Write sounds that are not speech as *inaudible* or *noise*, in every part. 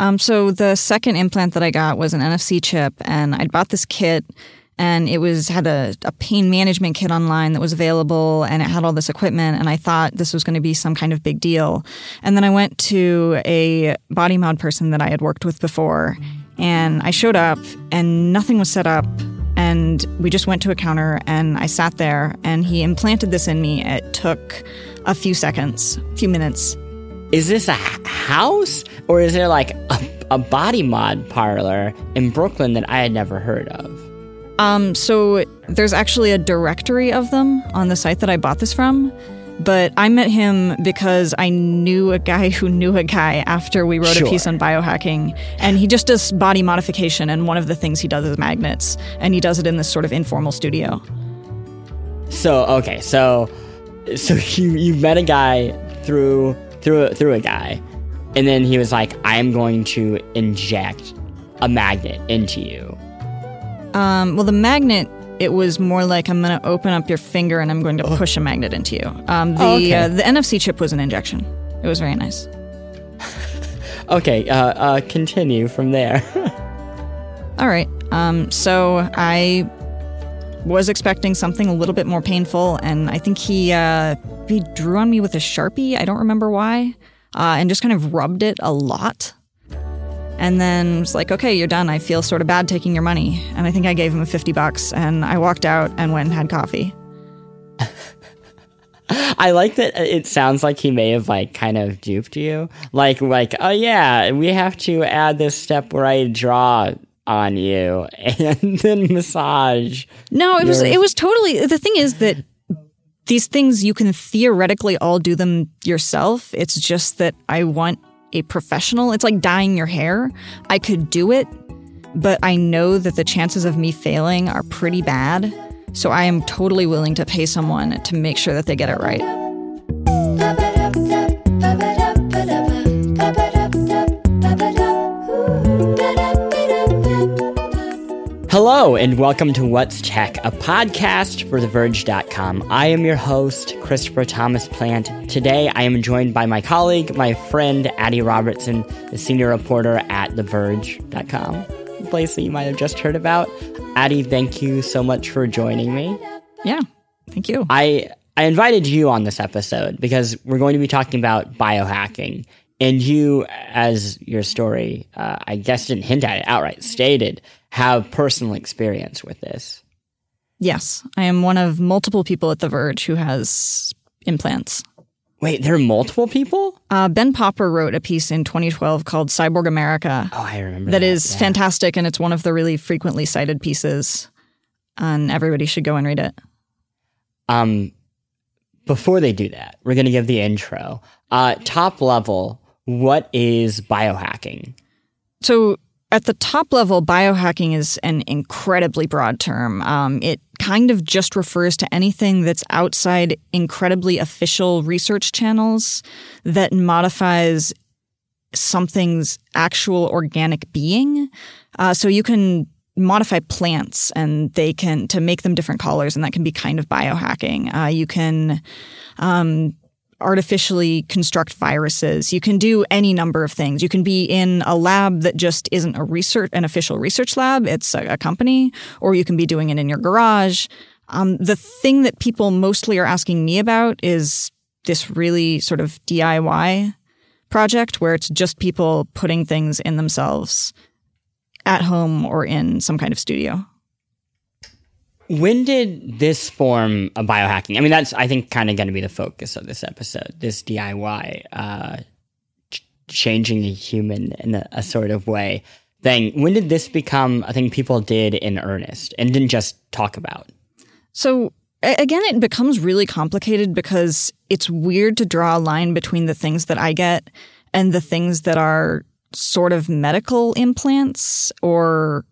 Um, so the second implant that I got was an NFC chip, and I'd bought this kit, and it was had a, a pain management kit online that was available, and it had all this equipment, and I thought this was going to be some kind of big deal. And then I went to a body mod person that I had worked with before, and I showed up, and nothing was set up. And we just went to a counter, and I sat there, and he implanted this in me. It took a few seconds, a few minutes, Is this a house or is there like a, a body mod parlor in Brooklyn that I had never heard of? Um, so there's actually a directory of them on the site that I bought this from. But I met him because I knew a guy who knew a guy after we wrote Sure. a piece on biohacking. And he just does body modification. And one of the things he does is magnets. And he does it in this sort of informal studio. So okay, so so *laughs* you you met a guy through through a, through a guy, and then he was like, "I'm going to inject a magnet into you." Um, well, the magnet, it was more like I'm going to open up your finger and I'm going to push a magnet into you. Um, the, Oh, okay. uh, the NFC chip was an injection. It was very nice. *laughs* Okay, uh, uh, continue from there. *laughs* All right. Um, so I was expecting something a little bit more painful, and I think he uh, he drew on me with a sharpie. I don't remember why, uh, and just kind of rubbed it a lot. And then was like, "Okay, you're done. I feel sort of bad taking your money." And I think I gave him a fifty bucks, and I walked out and went and had coffee. *laughs* I like that it sounds like he may have like kind of duped you. Like like, oh yeah, we have to add this step where I draw on you *laughs* and then massage. No, it was it was totally the thing is that these things you can theoretically all do them yourself. It's just that I want a professional. It's like dyeing your hair. I could do it, but I know that the chances of me failing are pretty bad. So I am totally willing to pay someone to make sure that they get it right. Hello and welcome to What's Tech, a podcast for TheVerge.com. I am your host, Christopher Thomas Plante. Today I am joined by my colleague, my friend, Adi Robertson, the senior reporter at TheVerge.com, a place that you might have just heard about. Adi, thank you so much for joining me. Yeah. Thank you. I I invited you on this episode because we're going to be talking about biohacking, and you, as your story, uh, I guess didn't hint at it outright, stated have personal experience with this. Yes, I am one of multiple people at The Verge who has implants. Wait, there are multiple people? Uh, ben Popper wrote a piece in 2012 called Cyborg America. Oh, I remember that is yeah. fantastic and it's one of the really frequently cited pieces and everybody should go and read it Um, before they do that, we're going to give the intro. Uh, top level, what is biohacking? so at the top level biohacking is an incredibly broad term. Um, it kind of just refers to anything that's outside incredibly official research channels that modifies something's actual organic being. Uh, so you can modify plants and they can to make them different colors and that can be kind of biohacking. Uh, you can um, artificially construct viruses. You can do any number of things. You can be in a lab that just isn't a research an official research lab. It's a, a company. Or you can be doing it in your garage. Um, the thing that people mostly are asking me about is this really sort of diy project where it's just people putting things in themselves at home or in some kind of studio. When did this form of biohacking? I mean, that's I think kind of going to be the focus of this episode. This DIY, uh, ch- changing the human in a, a sort of way thing. When did this become a thing people did in earnest and didn't just talk about? So again, it becomes really complicated because it's weird to draw a line between the things that I get and the things that are sort of medical implants or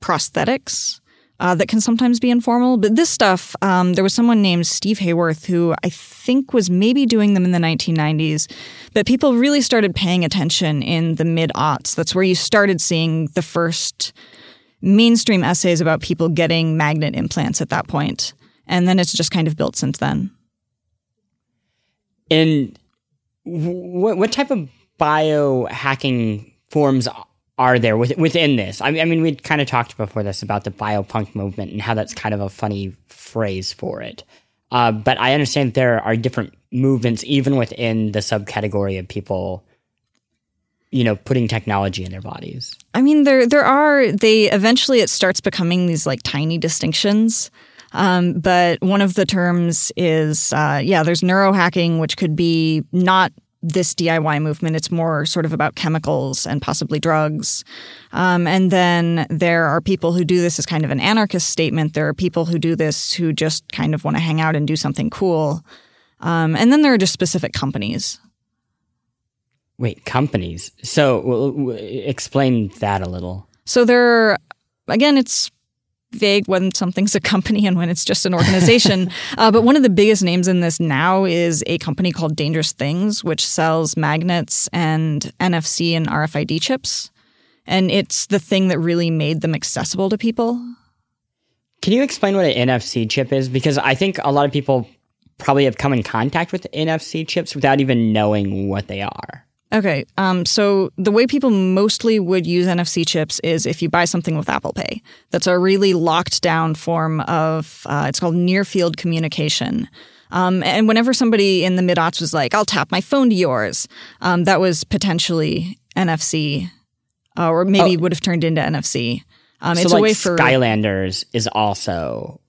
prosthetics. Uh, that can sometimes be informal, but this stuff, um, there was someone named Steve Haworth who I think was maybe doing them in the 1990s, but people really started paying attention in the mid aughts. That's where you started seeing the first mainstream essays about people getting magnet implants at that point. And then it's just kind of built since then. And what what type of biohacking forms are there within this? I mean, we kind of talked before this about the biopunk movement and how that's kind of a funny phrase for it. Uh, but I understand there are different movements even within the subcategory of people you know putting technology in their bodies i mean there there are they eventually it starts becoming these like tiny distinctions um, but one of the terms is uh, yeah there's neurohacking which could be not this DIY movement. It's more sort of about chemicals and possibly drugs. Um, and then there are people who do this as kind of an anarchist statement. There are people who do this who just kind of want to hang out and do something cool. Um, and then there are just specific companies. Wait, companies. So w- w- explain that a little. So there, are, again, it's vague when something's a company and when it's just an organization. *laughs* uh, but one of the biggest names in this now is a company called Dangerous Things, which sells magnets and NFC and RFID chips. And it's the thing that really made them accessible to people. Can you explain what an NFC chip is? Because I think a lot of people probably have come in contact with NFC chips without even knowing what they are. Okay. Um, so the way people mostly would use NFC chips is if you buy something with Apple Pay. That's a really locked down form of, uh, it's called near field communication. Um, and whenever somebody in the mid aughts was like, I'll tap my phone to yours, um, that was potentially NFC, uh, or maybe oh. would have turned into NFC. Um, so it's like a way for Skylanders is also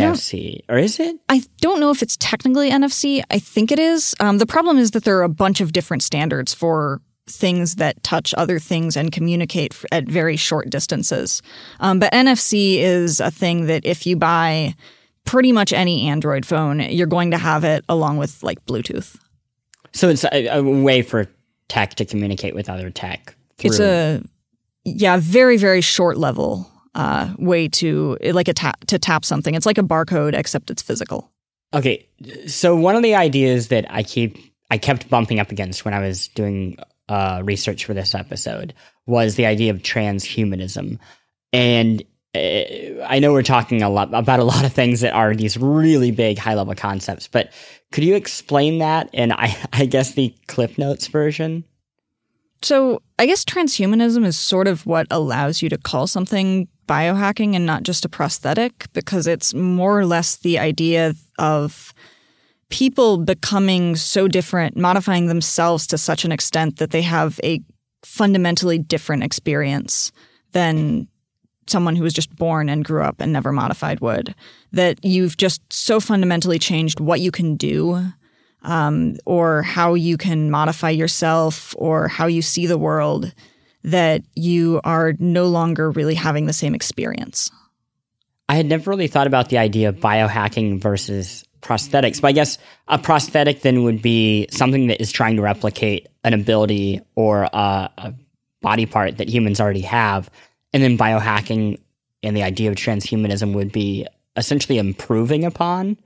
NFC, or is it? I don't know if it's technically NFC. I think it is. Um, the problem is that there are a bunch of different standards for things that touch other things and communicate at very short distances. Um, but NFC is a thing that if you buy pretty much any Android phone, you're going to have it along with like Bluetooth. So it's a, a way for tech to communicate with other tech. Through. It's a yeah, very very short level uh, way to like a tap to tap something. It's like a barcode except it's physical. Okay, so one of the ideas that I keep I kept bumping up against when I was doing uh, research for this episode was the idea of transhumanism, and uh, I know we're talking a lot about a lot of things that are these really big high level concepts, but could you explain that in I, I guess the Cliff Notes version? So, I guess transhumanism is sort of what allows you to call something biohacking and not just a prosthetic because it's more or less the idea of people becoming so different, modifying themselves to such an extent that they have a fundamentally different experience than someone who was just born and grew up and never modified would. That you've just so fundamentally changed what you can do. Um, or how you can modify yourself or how you see the world that you are no longer really having the same experience. I had never really thought about the idea of biohacking versus prosthetics, but I guess a prosthetic then would be something that is trying to replicate an ability or a, a body part that humans already have. And then biohacking and the idea of transhumanism would be essentially improving upon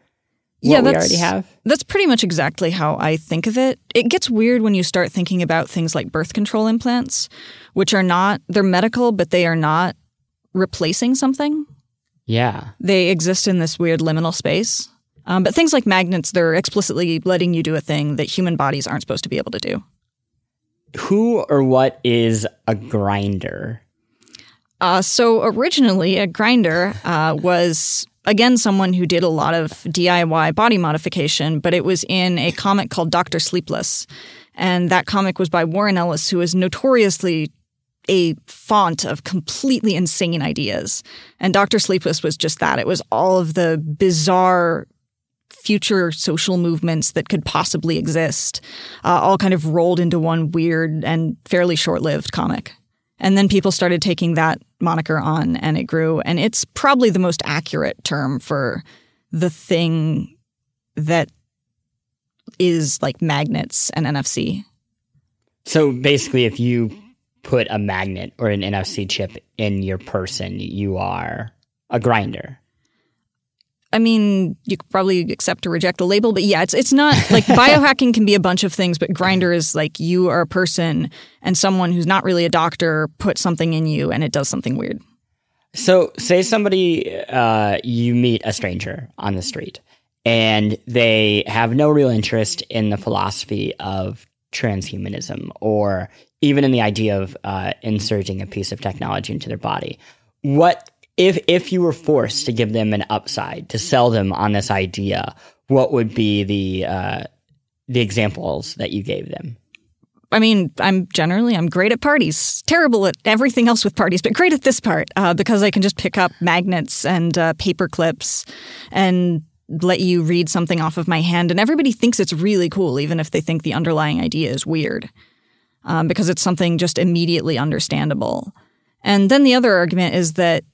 yeah, we already have? That's pretty much exactly how I think of it. It gets weird when you start thinking about things like birth control implants, which are not, they're medical, but they are not replacing something. Yeah. They exist in this weird liminal space. Um, but things like magnets, they're explicitly letting you do a thing that human bodies aren't supposed to be able to do. Who or what is a grinder? Uh, so originally, a grinder uh, was again someone who did a lot of DIY body modification, but it was in a comic called Doctor Sleepless, and that comic was by Warren Ellis, who is notoriously a font of completely insane ideas. And Doctor Sleepless was just that. It was all of the bizarre future social movements that could possibly exist, uh, all kind of rolled into one weird and fairly short lived comic. And then people started taking that moniker on and it grew. And it's probably the most accurate term for the thing that is like magnets and NFC. So basically, if you put a magnet or an NFC chip in your person, you are a grinder. I mean, you could probably accept or reject the label, but yeah, it's it's not like *laughs* biohacking can be a bunch of things, but grinder is like you are a person and someone who's not really a doctor put something in you and it does something weird. So, say somebody uh, you meet a stranger on the street and they have no real interest in the philosophy of transhumanism or even in the idea of uh, inserting a piece of technology into their body. What if if you were forced to give them an upside to sell them on this idea? What would be the uh, the examples that you gave them? I mean, I'm generally I'm great at parties. Terrible at everything else with parties, but great at this part uh, because I can just pick up magnets and uh, paper clips and let you read something off of my hand, and everybody thinks it's really cool, even if they think the underlying idea is weird, um, because it's something just immediately understandable. And then the other argument is that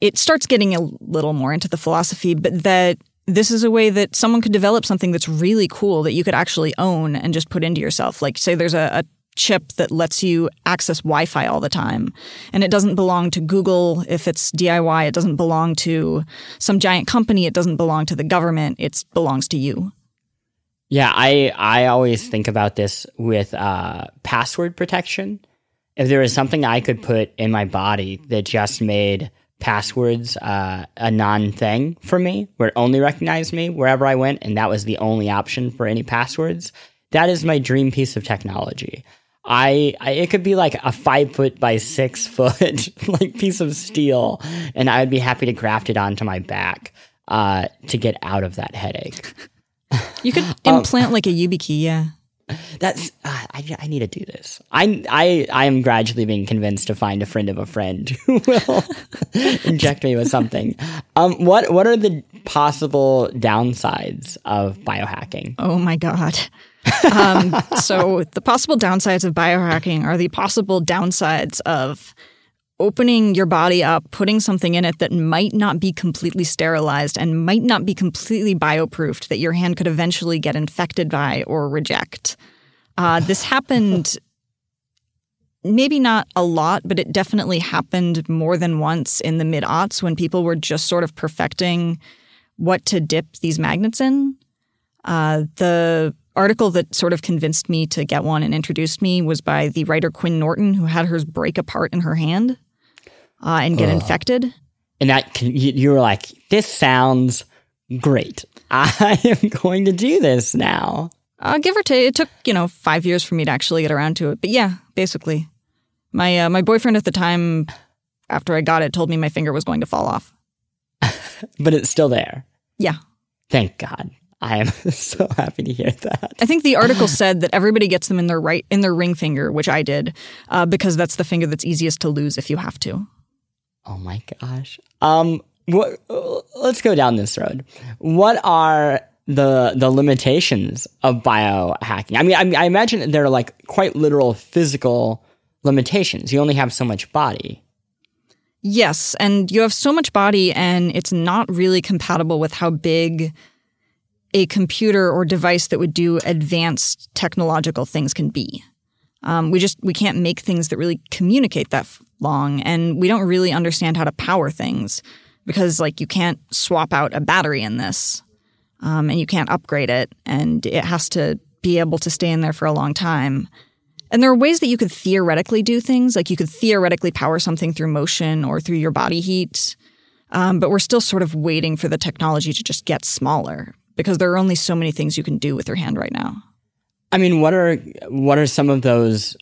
it starts getting a little more into the philosophy, but that this is a way that someone could develop something that's really cool that you could actually own and just put into yourself. Like, say, there's a, a chip that lets you access Wi Fi all the time. And it doesn't belong to Google if it's DIY. It doesn't belong to some giant company. It doesn't belong to the government. It belongs to you. Yeah, I, I always think about this with uh, password protection. If there was something I could put in my body that just made passwords uh, a non thing for me, where it only recognized me wherever I went, and that was the only option for any passwords, that is my dream piece of technology. I, I, it could be like a five foot by six *laughs* foot like piece of steel, and I would be happy to graft it onto my back uh, to get out of that headache. You could um, implant um, like a YubiKey, yeah. That's uh, I, I need to do this. I I I am gradually being convinced to find a friend of a friend *laughs* who will *laughs* inject me with something. Um, what what are the possible downsides of biohacking? Oh my god. um, so the possible downsides of biohacking are the possible downsides of opening your body up, putting something in it that might not be completely sterilized and might not be completely bioproofed that your hand could eventually get infected by or reject. Uh, this *laughs* happened maybe not a lot, but it definitely happened more than once in the mid aughts when people were just sort of perfecting what to dip these magnets in. Uh, the article that sort of convinced me to get one and introduced me was by the writer Quinn Norton, who had hers break apart in her hand uh, and get infected. And that you were like, this sounds great. *laughs* I am going to do this now. Uh, give or take, it took you know five years for me to actually get around to it. But yeah, basically, my uh, my boyfriend at the time, after I got it, told me my finger was going to fall off. *laughs* but it's still there. Yeah. Thank God. I am *laughs* so happy to hear that. I think the article said that everybody gets them in their right in their ring finger, which I did, uh, because that's the finger that's easiest to lose if you have to. Oh my gosh. Um, what? Let's go down this road. What are the the limitations of biohacking? I mean, I, I imagine there are like quite literal physical limitations. You only have so much body. Yes, and you have so much body, and it's not really compatible with how big a computer or device that would do advanced technological things can be. Um, we just we can't make things that really communicate that f- long, and we don't really understand how to power things because like you can't swap out a battery in this, um, and you can't upgrade it, and it has to be able to stay in there for a long time. And there are ways that you could theoretically do things, like you could theoretically power something through motion or through your body heat. Um, but we're still sort of waiting for the technology to just get smaller because there are only so many things you can do with your hand right now. I mean, what are what are some of those?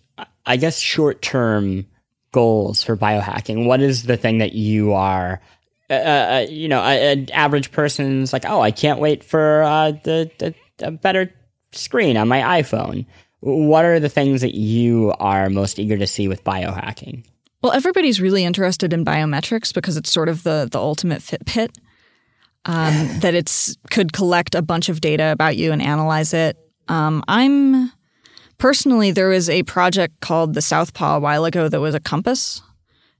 I guess short term goals for biohacking. What is the thing that you are? Uh, uh, uh you know, an average person's like, oh, I can't wait for uh, the, the, the better screen on my iPhone. What are the things that you are most eager to see with biohacking? Well, everybody's really interested in biometrics because it's sort of the the ultimate Fitbit. Um, *sighs* that it's could collect a bunch of data about you and analyze it um, I'm personally, there was a project called the Southpaw a while ago that was a compass,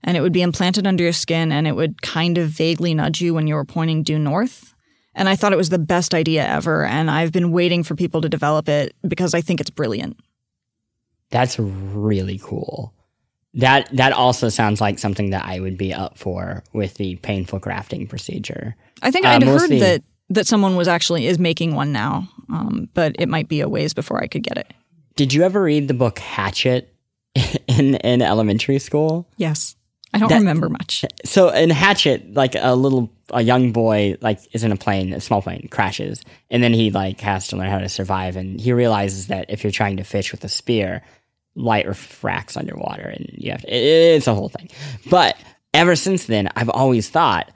and it would be implanted under your skin and it would kind of vaguely nudge you when you were pointing due north. And I thought it was the best idea ever, and I've been waiting for people to develop it because I think it's brilliant. That's really cool. That that also sounds like something that I would be up for with the painful grafting procedure. I think I'd uh, heard that that someone was actually is making one now, um, but it might be a ways before I could get it. Did you ever read the book Hatchet *laughs* in in elementary school? Yes, I don't That- remember much. So in Hatchet, like a little a young boy like is in a plane, a small plane, crashes, and then he like has to learn how to survive, and he realizes that if you're trying to fish with a spear, light refracts underwater, and you have to. it- it's a whole thing. But ever since then, I've always thought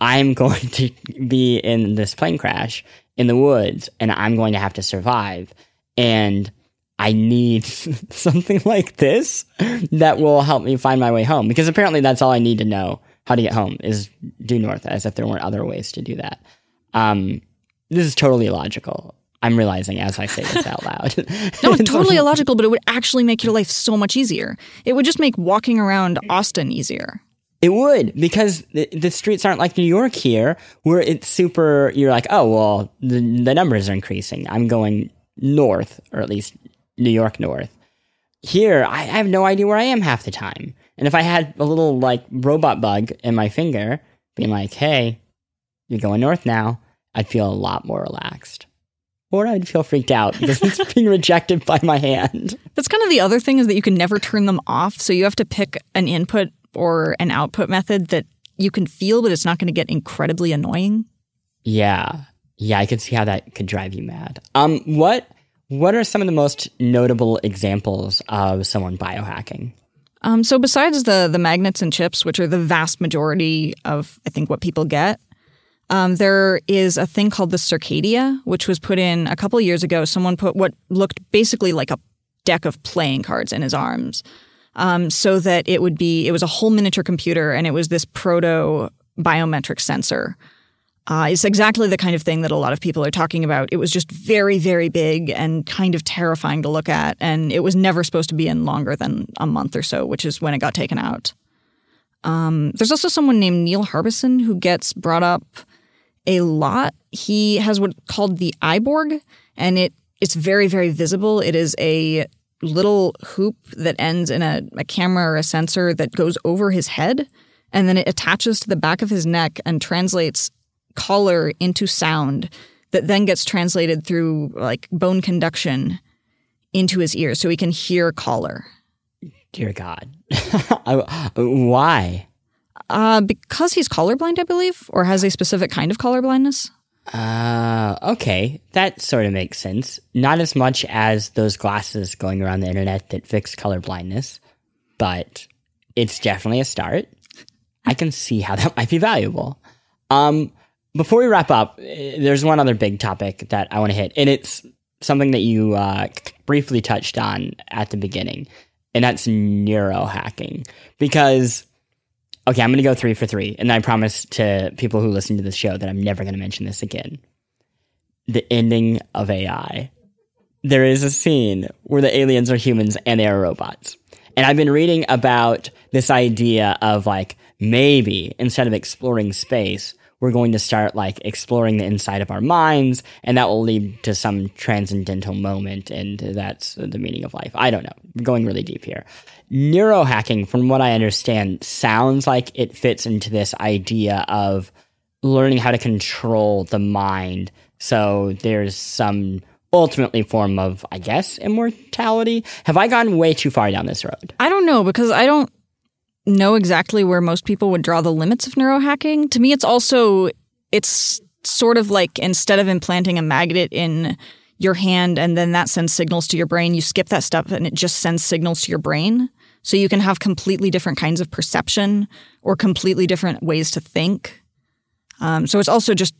I'm *laughs* going to be in this plane crash in the woods, and I'm going to have to survive, and I need *laughs* something like this that will help me find my way home because apparently that's all I need to know how to get home is due north as if there weren't other ways to do that. Um, this is totally illogical. I'm realizing as I say this out loud. *laughs* No, it's *laughs* totally illogical, but it would actually make your life so much easier. It would just make walking around Austin easier. It would because the, the streets aren't like New York here, where it's super. You're like, oh well, the the numbers are increasing. I'm going north, or at least New York north. Here, I, I have no idea where I am half the time. And if I had a little like robot bug in my finger, being like, "Hey, you're going north now," I'd feel a lot more relaxed. Or I'd feel freaked out because it's *laughs* being rejected by my hand. That's kind of the other thing is that you can never turn them off. So you have to pick an input or an output method that you can feel, but it's not going to get incredibly annoying. Yeah. Yeah, I could see how that could drive you mad. Um what what are some of the most notable examples of someone biohacking? Um, so besides the the magnets and chips, which are the vast majority of I think what people get, um, there is a thing called the Circadia, which was put in a couple years ago. Someone put what looked basically like a deck of playing cards in his arms, um, so that it would be it was a whole miniature computer, and it was this proto biometric sensor. Uh, it's exactly the kind of thing that a lot of people are talking about. It was just very, very big and kind of terrifying to look at. And it was never supposed to be in longer than a month or so, which is when it got taken out. Um, there's also someone named Neil Harbisson who gets brought up a lot. He has what's called the Eyeborg, and it it's very, very visible. It is a little hoop that ends in a, a camera or a sensor that goes over his head, and then it attaches to the back of his neck and translates color into sound that then gets translated through like bone conduction into his ears so he can hear color. Dear God. *laughs* Why? Uh, because he's colorblind, I believe, or has a specific kind of color blindness. Uh, okay. That sort of makes sense. Not as much as those glasses going around the internet that fix color blindness, but it's definitely a start. I can see how that might be valuable. Um, before we wrap up, eh, there's one other big topic that I want to hit, and it's something that you uh, briefly touched on at the beginning, and that's neurohacking. Because, okay, I'm going to go three for three, and I promise to people who listen to this show that I'm never going to mention this again. The ending of AI. There is a scene where the aliens are humans and they are robots. And I've been reading about this idea of like maybe instead of exploring space, we're going to start like exploring the inside of our minds, and that will lead to some transcendental moment, and that's the meaning of life. I don't know. Going really deep here. Neurohacking, from what I understand, sounds like it fits into this idea of learning how to control the mind. So there's some ultimately form of, I guess, immortality. Have I gone way too far down this road? I don't know because I don't know exactly where most people would draw the limits of neurohacking. To me, it's also it's sort of like instead of implanting a magnet in your hand and then that sends signals to your brain, you skip that step and it just sends signals to your brain. So you can have completely different kinds of perception or completely different ways to think. Um, so it's also just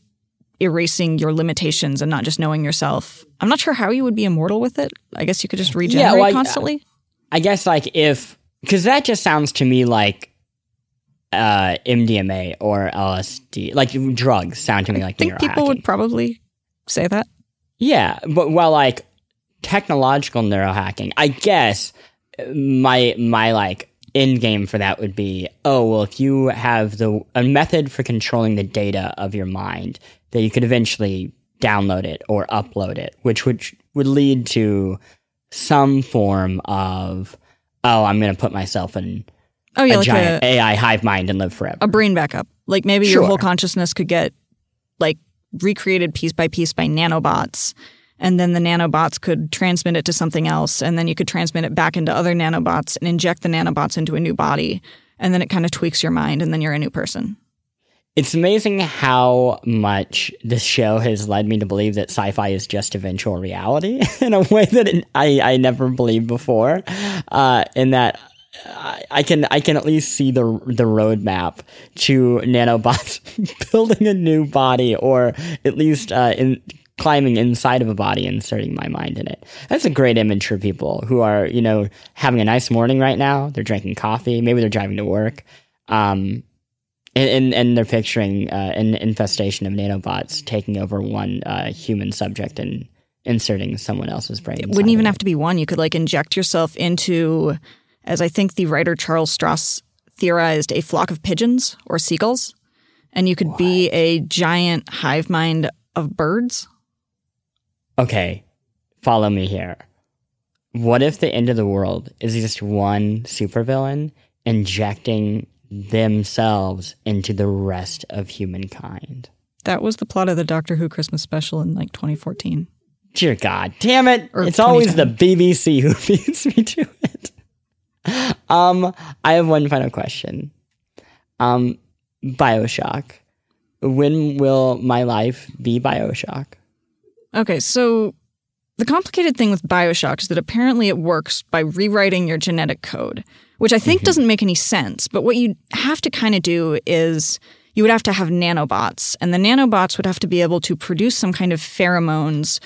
erasing your limitations and not just knowing yourself. I'm not sure how you would be immortal with it. I guess you could just regenerate well, I- constantly. I guess like if because that just sounds to me like uh, MDMA or LSD, like drugs sound to me like I think people would probably say that. Yeah, but well, like technological neurohacking, I guess my my like end game for that would be oh well, if you have the a method for controlling the data of your mind that you could eventually download it or upload it, which would would lead to some form of oh, I'm going to put myself in Oh yeah, a like giant a, AI hive mind and live forever. a brain backup. Like maybe Sure. your whole consciousness could get like recreated piece by piece by nanobots. And then the nanobots could transmit it to something else. And then you could transmit it back into other nanobots and inject the nanobots into a new body. and then it kind of tweaks your mind, and then you're a new person. It's amazing how much this show has led me to believe that sci-fi is just eventual reality *laughs* in a way that it, I, I never believed before. Uh, in that I can I can at least see the the roadmap to nanobots *laughs* building a new body, or at least uh, in climbing inside of a body, inserting my mind in it. That's a great image for people who are you know having a nice morning right now. They're drinking coffee, maybe they're driving to work, um, and, and, and they're picturing uh, an infestation of nanobots taking over one uh, human subject and inserting someone else's brain. It wouldn't even have to be one. You could like inject yourself into as I think the writer Charles Stross theorized, a flock of pigeons or seagulls, and you could what? be a giant hive mind of birds. Okay, follow me here. What if the end of the world is just one supervillain injecting themselves into the rest of humankind? That was the plot of the Doctor Who Christmas special in like 2014. Dear God, damn it. Or it's always the BBC who *laughs* beats me to it um, I have one final question. Um, Bioshock. When will my life be Bioshock? Okay, so the complicated thing with Bioshock is that apparently it works by rewriting your genetic code, which I think mm-hmm. doesn't make any sense. But what you have to kind of do is you would have to have nanobots, and the nanobots would have to be able to produce some kind of pheromones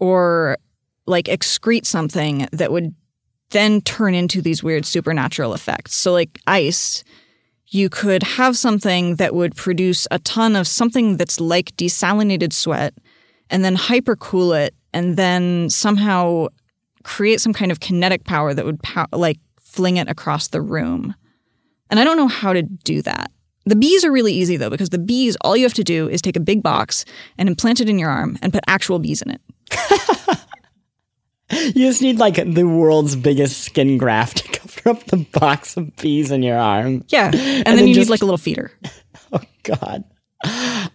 or like excrete something that would then turn into these weird supernatural effects. So, like ice, you could have something that would produce a ton of something that's like desalinated sweat and then hypercool it and then somehow create some kind of kinetic power that would pow- like fling it across the room. And I don't know how to do that. The bees are really easy though, because the bees, all you have to do is take a big box and implant it in your arm and put actual bees in it. *laughs* You just need like the world's biggest skin graft to *laughs* cover up the box of bees in your arm. Yeah. And, and then, then, you just... need like a little feeder. *laughs* Oh God.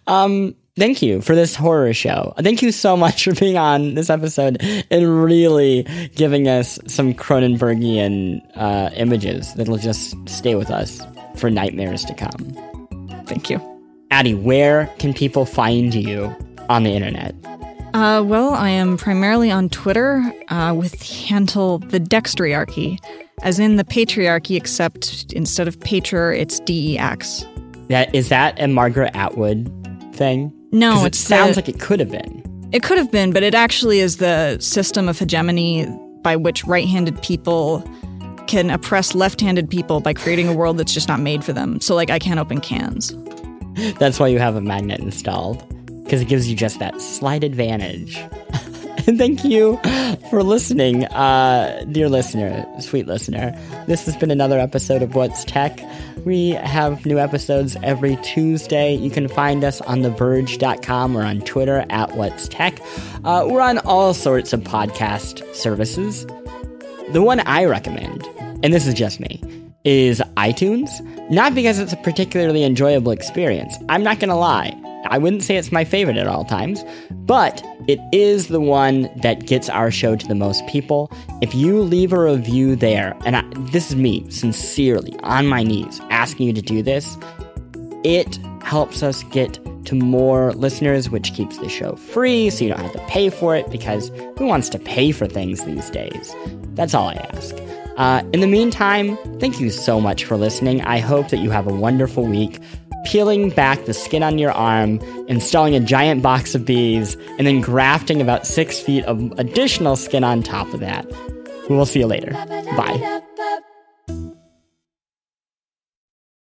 Um, thank you for this horror show. Thank you so *laughs* much for being on this episode and really giving us some Cronenbergian uh, images that'll just stay with us for nightmares to come. Thank you. Adi, where can people find you on the internet? Uh, well, I am primarily on Twitter uh, with the handle the Dextriarchy, as in the patriarchy, except instead of patr, it's DEX. That is that a Margaret Atwood thing? No, it sounds the, like it could have been. It could have been, but it actually is the system of hegemony by which right-handed people can oppress left-handed people by creating a world that's just not made for them. So, like, I can't open cans. That's why you have a magnet installed because it gives you just that slight advantage. and *laughs* thank you for listening, uh, dear listener, sweet listener. This has been another episode of What's Tech. We have new episodes every Tuesday. You can find us on TheVerge.com or on Twitter at What's Tech. Uh, we're on all sorts of podcast services. The one I recommend, and this is just me, is iTunes. Not because it's a particularly enjoyable experience. I'm not going to lie. I wouldn't say it's my favorite at all times, but it is the one that gets our show to the most people. If you leave a review there, and I, this is me sincerely on my knees asking you to do this, it helps us get to more listeners, which keeps the show free so you don't have to pay for it because who wants to pay for things these days? That's all I ask. Uh, in the meantime, thank you so much for listening. I hope that you have a wonderful week peeling back the skin on your arm, installing a giant box of bees, and then grafting about six feet of additional skin on top of that. We'll see you later. Bye.